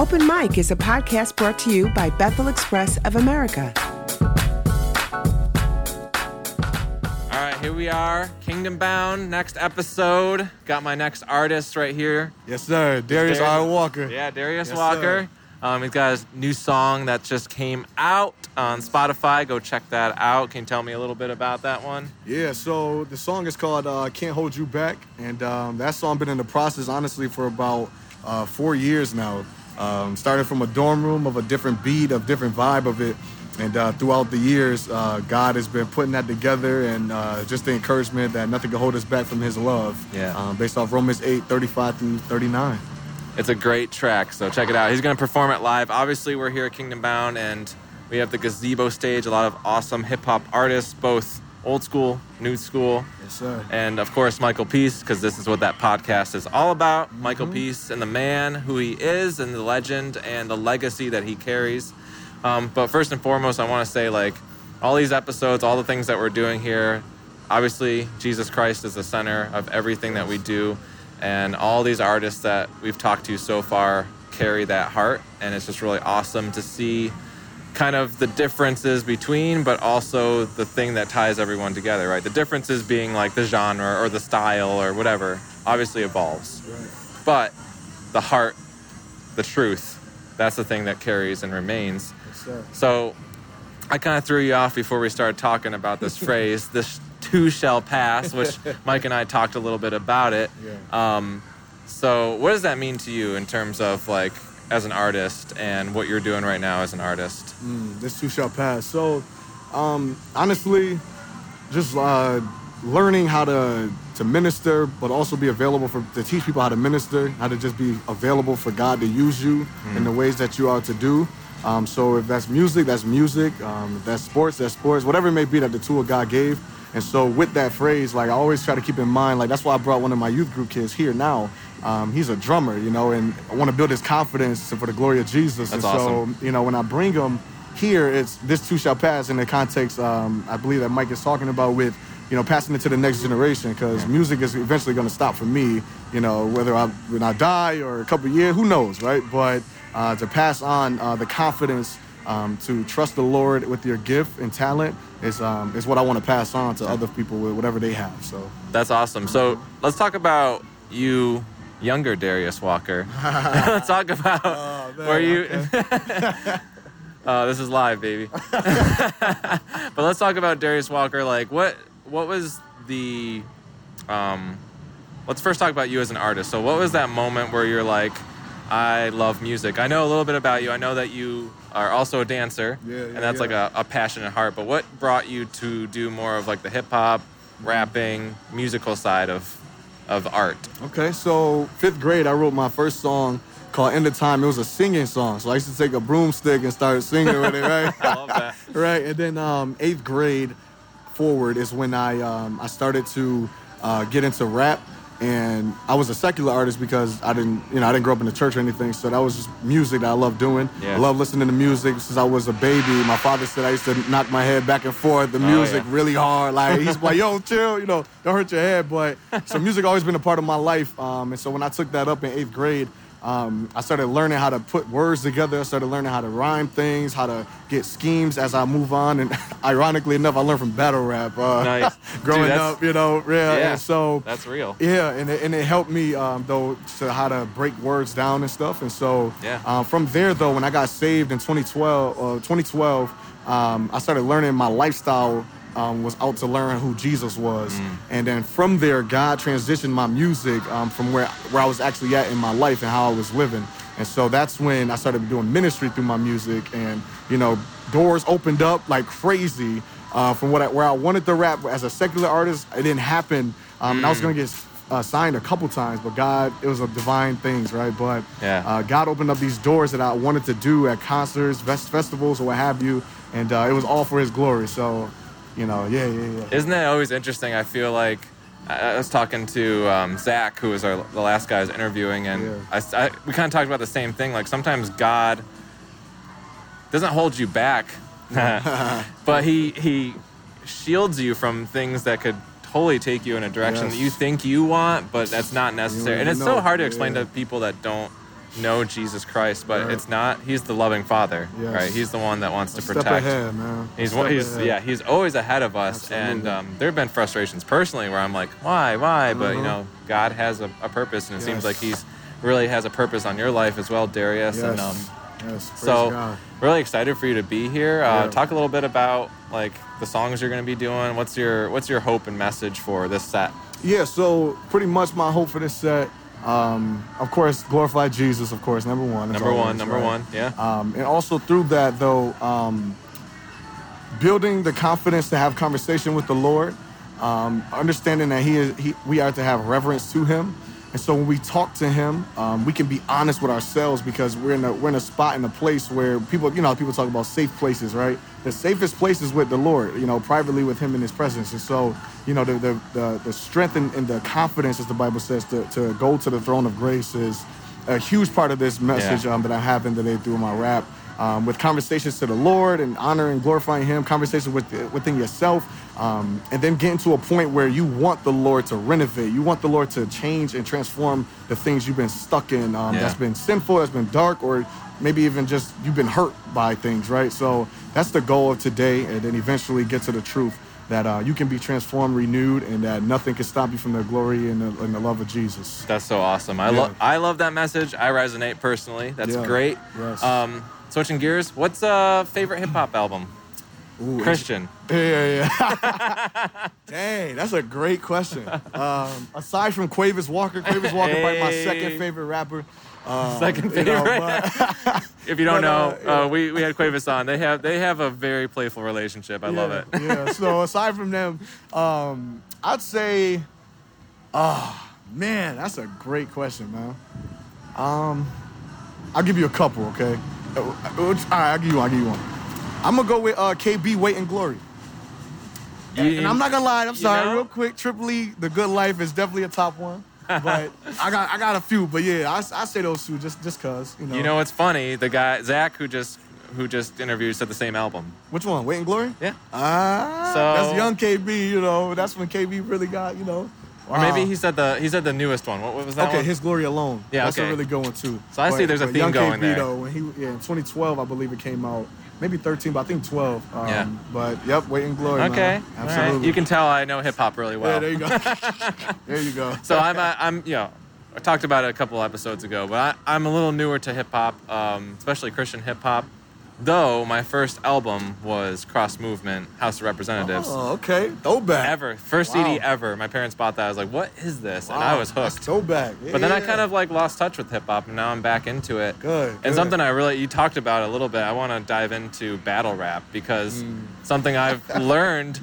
Open Mic is a podcast brought to you by Bethel Express of America. All right, here we are, Kingdom Bound, next episode. Got my next artist right here. Yes, sir. Darius Darius- R. Walker. Yeah, Darius Yes, Walker. Um, he's got his new song that just came out on Spotify. Go check that out. Can you tell me a little bit about that one? Yeah, so the song is called uh, Can't Hold You Back. And um, that song has been in the process, honestly, for about uh, four years now. Um, starting from a dorm room of a different beat, of different vibe of it. And uh, throughout the years, uh, God has been putting that together and uh, just the encouragement that nothing can hold us back from his love. Yeah. Um, based off Romans 8, 35 through 39. It's a great track, so check it out. He's going to perform it live. Obviously, we're here at Kingdom Bound, and we have the gazebo stage. A lot of awesome hip hop artists, both old school, new school, Yes, sir. and of course Michael Peace, because this is what that podcast is all about. Michael Peace and the man who he is, and the legend and the legacy that he carries. Um, but first and foremost, I want to say like all these episodes, all the things that we're doing here. Obviously, Jesus Christ is the center of everything that we do, and all these artists that we've talked to so far carry that heart, and it's just really awesome to see kind of the differences between, but also the thing that ties everyone together, right? The differences being like the genre or the style or whatever obviously evolves. But the heart, the truth, that's the thing that carries and remains. Yes. So I kind of threw you off before we started talking about this phrase, this too shall pass, which Mike and I talked a little bit about it. Yeah. Um, so what does that mean to you in terms of like as an artist and what you're doing right now as an artist? Mm, this too shall pass. So, um, honestly, just uh, learning how to to minister, but also be available for to teach people how to minister, how to just be available for God to use you in the ways that you are to do. Um, so if that's music, that's music. Um, if that's sports, that's sports. Whatever it may be that the tool God gave. And so with that phrase, like I always try to keep in mind, like that's why I brought one of my youth group kids here now. Um, he's a drummer, you know, and I want to build his confidence for the glory of Jesus. That's and awesome. so you know, when I bring him here, it's this too shall pass in the context um, I believe that Mike is talking about with, you know, passing it to the next generation because music is eventually going to stop for me, you know, whether I when I die or a couple of years, who knows, right? But uh, to pass on uh, the confidence um, to trust the Lord with your gift and talent is um, is what I want to pass on to other people with whatever they have. So That's awesome. So let's talk about you, younger Darius Walker. let's talk about man, where you. uh, this is live, baby. but let's talk about Darius Walker. Like, what what was the? Um, let's first talk about you as an artist. So, what was that moment where you're like, I love music. I know a little bit about you. I know that you are also a dancer, Yeah, yeah, and that's like yeah. a, a passionate heart. But what brought you to do more of like the hip hop, rapping, musical side of of art? Okay, so fifth grade, I wrote my first song called "End of Time." It was a singing song, so I used to take a broomstick and start singing with it, right? I love that. right, and then um, eighth grade forward is when I um, I started to uh, get into rap, and I was a secular artist because I didn't you know I didn't grow up in the church or anything, so that was just music that I loved doing. Yeah. I love listening to music since I was a baby. My father said I used to knock my head back and forth, the Oh, music yeah. really hard. Like he's like, "Yo, chill, you know, don't hurt your head." But so music always been a part of my life, um, and so when I took that up in eighth grade. Um, I started learning how to put words together. I started learning how to rhyme things, how to get schemes as I move on. And ironically enough, I learned from battle rap. Uh, Nice. growing Dude, up, you know, yeah. Yeah. And so That's real. yeah, and it, and it helped me um, though to how to break words down and stuff. And so Yeah. um, from there though, when I got saved in 2012, uh, 2012, um, I started learning my lifestyle. Um, was out to learn who Jesus was, Mm. and then from there, God transitioned my music um, from where where I was actually at in my life and how I was living. And so that's when I started doing ministry through my music, and you know, doors opened up like crazy. Uh, from what I, where I wanted to rap as a secular artist, it didn't happen. Um, and I was gonna get uh, signed a couple times, but God, it was a divine things, right? But Yeah. uh, God opened up these doors that I wanted to do at concerts, fest- festivals, or what have you, and uh, it was all for His glory. So, you know, yeah, yeah, yeah. Isn't that always interesting? I feel like I was talking to um, Zach, who was our, the last guy I was interviewing, and Yeah. I I- we kind of talked about the same thing. Like sometimes God doesn't hold you back, but he he shields you from things that could totally take you in a direction that you think you want, but that's not necessary. You and it's know, so hard to explain yeah. to people that don't know Jesus Christ, but Right. it's not. He's the loving Father, Yes. right? He's the one that wants to step protect. ahead, man. He's step one. He's ahead. yeah. He's always ahead of us, and um, there have been frustrations personally where I'm like, why, why? But you Mhm. know, God has a, a purpose, and it seems like He's really has a purpose on your life as well, Darius. Yes. And um, yes. So God. really excited for you to be here. Uh, Yeah. Talk a little bit about like the songs you're going to be doing. What's your What's your hope and message for this set? Yeah, so pretty much my hope for this set, um, of course, glorify Jesus, of course, number one. Number one, number right? one, yeah. Um, and also through that, though, um, building the confidence to have conversation with the Lord, um, understanding that he is, he, we are to have reverence to Him. And so when we talk to Him, um, we can be honest with ourselves because we're in a we're in a spot in a place where people, you know, people talk about safe places, right? The safest place is with the Lord, you know, privately with Him in His presence. And so, you know, the the the, the strength and, and the confidence, as the Bible says, to, to go to the throne of grace is a huge part of this message Yeah. um, that I have in today through my rap. Um, with conversations to the Lord and honoring and glorifying Him, conversations with, within yourself, um, and then getting to a point where you want the Lord to renovate. You want the Lord to change and transform the things you've been stuck in um, Yeah. that's been sinful, that's been dark, or maybe even just you've been hurt by things, right? So that's the goal of today, and then eventually get to the truth that uh, you can be transformed, renewed, and that nothing can stop you from the glory and the, and the love of Jesus. That's so awesome. I Yeah. love I love that message. I resonate personally. That's Yeah. great. Yes. Um, switching gears, what's a favorite hip hop album? Ooh, Christian. Yeah, yeah. Yeah. Dang, that's a great question. Um, aside from Quavis Walker, Quavis Walker probably my second favorite rapper. Um, Second you know, favorite. but- If you don't But, uh, know, yeah. uh, we, we had Quavis on. They have they have a very playful relationship. I love it. yeah. So aside from them, um, I'd say, oh man, that's a great question, man. Um, I'll give you a couple, okay? Uh, All right, I'll give you one. I'll give you one. I'm gonna go with uh, KB Weight and Glory. You- And I'm not gonna lie, I'm sorry, know? real quick. Triple E, The Good Life is definitely a top one. But I got I got a few, but yeah, I, I say those two just just cause you know. You know what's funny? The guy Zach who just who just interviewed said the same album. which one? Weight and Glory? Yeah. Ah, So- that's young KB. You know, that's when KB really got you know. Or maybe wow. he said the he said the newest one. What, what was that Okay, one? His Glory Alone. Yeah, that's okay. a really good one too. So I see there's a theme young going KB, there. Though, when he yeah in 2012, I believe it came out. Maybe 13, but I think 12. Um, Yeah. But yep, and Glory. Okay. man. All right. absolutely. You can tell I know hip hop really well. Yeah, there you go. there you go. so I'm, a, I'm, you know, I talked about it a couple episodes ago, but I, I'm a little newer to hip hop, um, especially Christian hip hop. Though my first album was Cross Movement, House of Representatives. Oh, okay. Throwback. Ever, first Wow. CD ever. My parents bought that. I was like, "What is this?" And I Wow, was that's hooked. Throwback. But then I kind of like lost touch with hip hop, and now I'm back into it. Good, And good. something I really you talked about a little bit. I want to dive into battle rap because something I've learned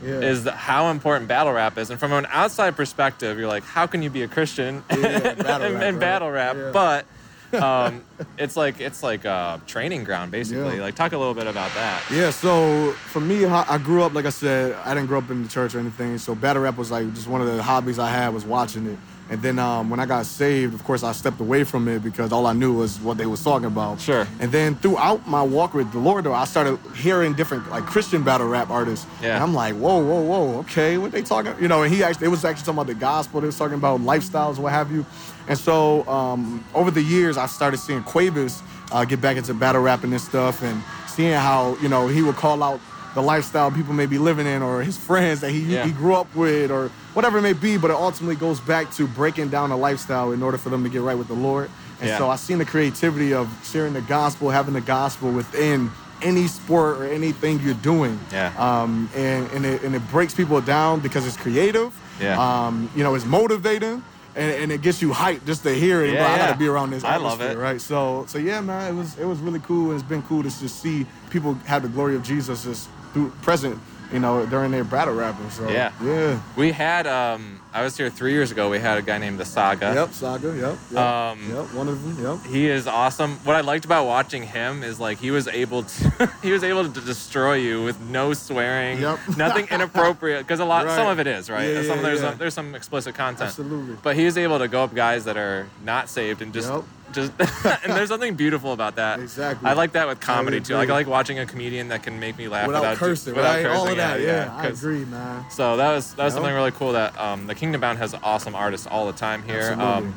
Mm. Yeah. is how important battle rap is. And from an outside perspective, you're like, how can you be a Christian Yeah, and, battle rap, and right? battle rap? Yeah. But um, it's like it's like a training ground basically. Yeah. Like talk a little bit about that. Yeah, so for me, I I grew up, like I said, I didn't grow up in the church or anything. So battle rap was like just one of the hobbies I had was watching it. And then um, when I got saved, of course, I stepped away from it because all I knew was what they was talking about. Sure. And then throughout my walk with the Lord, though, I started hearing different like Christian battle rap artists. Yeah. And I'm like, whoa, whoa, whoa, okay, what they talking? You know, and he actually, it was actually talking about the gospel. They was talking about lifestyles, what have you. And so um, over the years, I started seeing Quavis uh, get back into battle rapping and stuff, and seeing how you know he would call out the lifestyle people may be living in, or his friends that he Yeah. he grew up with, or whatever it may be. But it ultimately goes back to breaking down a lifestyle in order for them to get right with the Lord. And Yeah. so I've seen the creativity of sharing the gospel, having the gospel within any sport or anything you're doing. Yeah. Um, and and it, and it breaks people down because it's creative. Yeah. Um, you know, it's motivating. And, and it gets you hyped just to hear it. Yeah, Bro, I yeah. gotta be around this. I love it. Right. So so yeah, man, it was it was really cool. and It's been cool to just see people have the glory of Jesus just through, present, you know, during their battle rapping. So Yeah. yeah. We had um, I was here three years ago. We had a guy named the Saga. Yep, Saga. Yep. Yep. Um, yep. One of them. Yep. He is awesome. What I liked about watching him is like he was able to he was able to destroy you with no swearing, Yep. nothing inappropriate because a lot some of it is right. Yeah, some yeah, there's yeah. some, there's some explicit content. Absolutely. But he was able to go up guys that are not saved and just Yep. Just and there's something beautiful about that. Exactly. I like that with comedy too. Like I like watching a comedian that can make me laugh Without, without, cursing, without right? cursing. All of that. Yeah, I agree, man. so that was that was Yeah. something really cool that um, the Kingdom Bound has awesome artists all the time here. Um,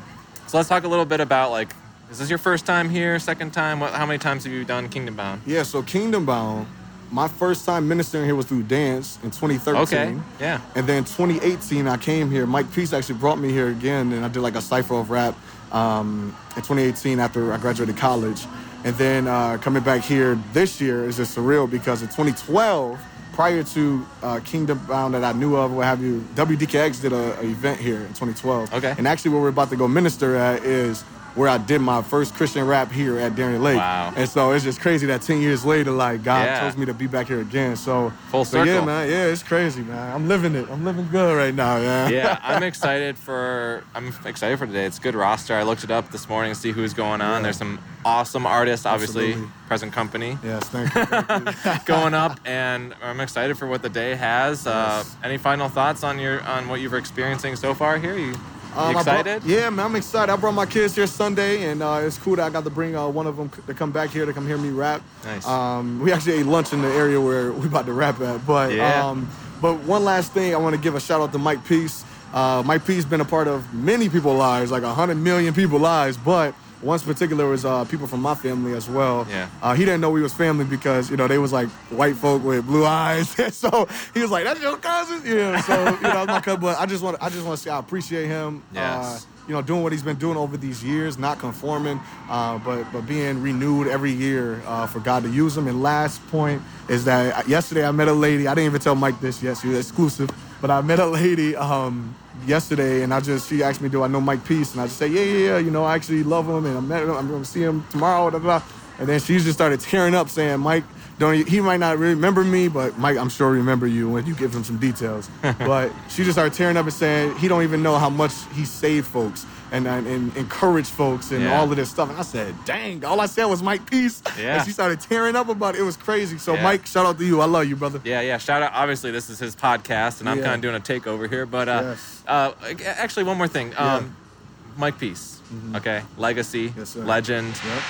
so let's talk a little bit about like is this your first time here? Second time? What? How many times have you done Kingdom Bound? Yeah, so Kingdom Bound, my first time ministering here was through dance in 2013. Okay. Yeah. And then 2018, I came here. Mike Peace actually brought me here again, and I did like a cipher of rap um, in 2018 after I graduated college. And then uh, coming back here this year is just surreal because in 2012, prior to uh, Kingdom Bound that I knew of, what have you, WDKX did a, a event here in 2012. Okay. And actually, where we're about to go minister at is where I did my first Christian rap here at Darien Lake. Wow. And so it's just crazy that 10 years later, like God Yeah. chose me to be back here again. So Full so yeah, man. Yeah, it's crazy, man. I'm living it. I'm living good right now, man. yeah, I'm excited for I'm excited for today. It's a good roster. I looked it up this morning to see who's going on. Yeah. There's some awesome artists, obviously, Absolutely. present company Yes, thank you. Thank you. going up, and I'm excited for what the day has. Uh, any final thoughts on your on what you've been experiencing so far here? You Um, I brought- excited? yeah, man, I'm excited. I brought my kids here Sunday, and uh, it's cool that I got to bring uh, one of them to come back here to come hear me rap. Nice. Um, we actually ate lunch in the area where we about to rap at. But Yeah. um, but one last thing, I want to give a shout out to Mike Peace. Uh, Mike Peace been a part of many people's lives, like hundred million people's lives, but. One particular was uh, people from my family as well. Yeah. Uh, he didn't know we was family because you know they was like white folk with blue eyes. so he was like, "That's your cousin." Yeah. So you know, my cousin. But I just want I just want to say I appreciate him. Yes. Uh, you know, doing what he's been doing over these years, not conforming, uh, but but being renewed every year uh, for God to use him. And last point is that yesterday I met a lady. I didn't even tell Mike this yet. She was exclusive, but I met a lady um, yesterday, and I just she asked me, "Do I know Mike Peace?" And I just say, "Yeah, yeah, yeah. You know, I actually love him, and I met him. I'm going to see him tomorrow." Blah, blah. And then she just started tearing up, saying, "Mike." Don't he might not remember me, but Mike, I'm sure remember you when you give him some details. but she just started tearing up and saying he don't even know how much he saved folks and and, and encouraged folks and Yeah. all of this stuff. And I said, dang, all I said was Mike Peace. Yeah. And she started tearing up about it. It was crazy. So Yeah. Mike, shout out to you. I love you, brother. Yeah, yeah. Shout out. Obviously, this is his podcast, and I'm Yeah. kind of doing a takeover here. But uh, Yes. uh, actually, one more thing. Um. Mm-hmm. Mike Peace. Okay, legacy, Yes, sir. legend, Yep.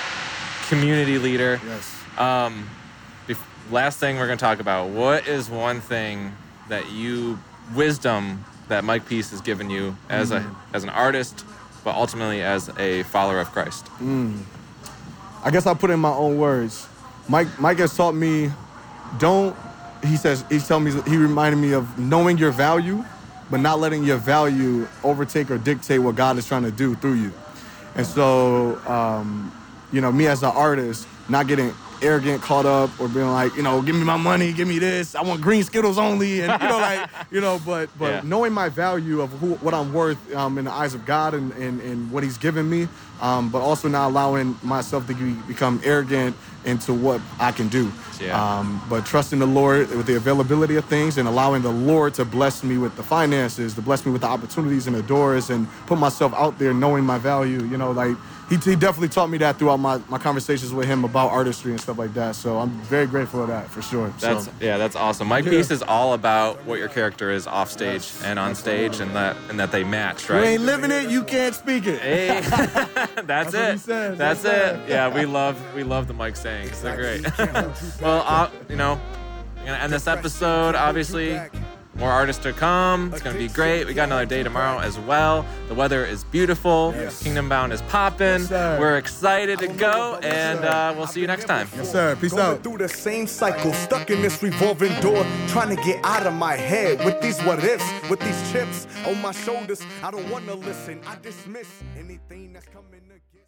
community leader. Yes. Um, last thing we're gonna talk about. What is one thing that you wisdom that Mike Peace has given you as Mm. a as an artist, but ultimately as a follower of Christ? I guess I'll put it in my own words. Mike Mike has taught me don't he says he's telling me he reminded me of knowing your value, but not letting your value overtake or dictate what God is trying to do through you. And so um, you know, me as an artist, not getting arrogant, caught up, or being like, you know, give me my money, give me this. I want green Skittles only, and you know, like, you know, but but Yeah. knowing my value of who, what I'm worth um, in the eyes of God and, and, and what He's given me, um, but also not allowing myself to be, become arrogant into what I can do. Yeah. Um, but trusting the Lord with the availability of things and allowing the Lord to bless me with the finances, to bless me with the opportunities and the doors, and put myself out there knowing my value. You know, like he, he definitely taught me that throughout my, my conversations with him about artistry and stuff like that. So I'm very grateful for that for sure. That's so, yeah, that's awesome. My Yeah. Peace is all about what your character is off stage and on stage, and that and that they match, right? you ain't living it, you can't speak it. Hey, that's, what it. said. That's, That's it. Yeah, we love we love the Mike sayings. They're great. well, uh, you know, I'm gonna end this episode. Obviously, more artists to come. It's gonna be great. We got another day tomorrow as well. The weather is beautiful. Kingdom Bound is popping. sir. We're excited to go, and uh, we'll see you next time. Yes, sir. Peace Going out. through the same cycle, stuck in this revolving door, trying to get out of my head with these what ifs, with these chips on my shoulders. I don't wanna listen, I dismiss anything that's coming again.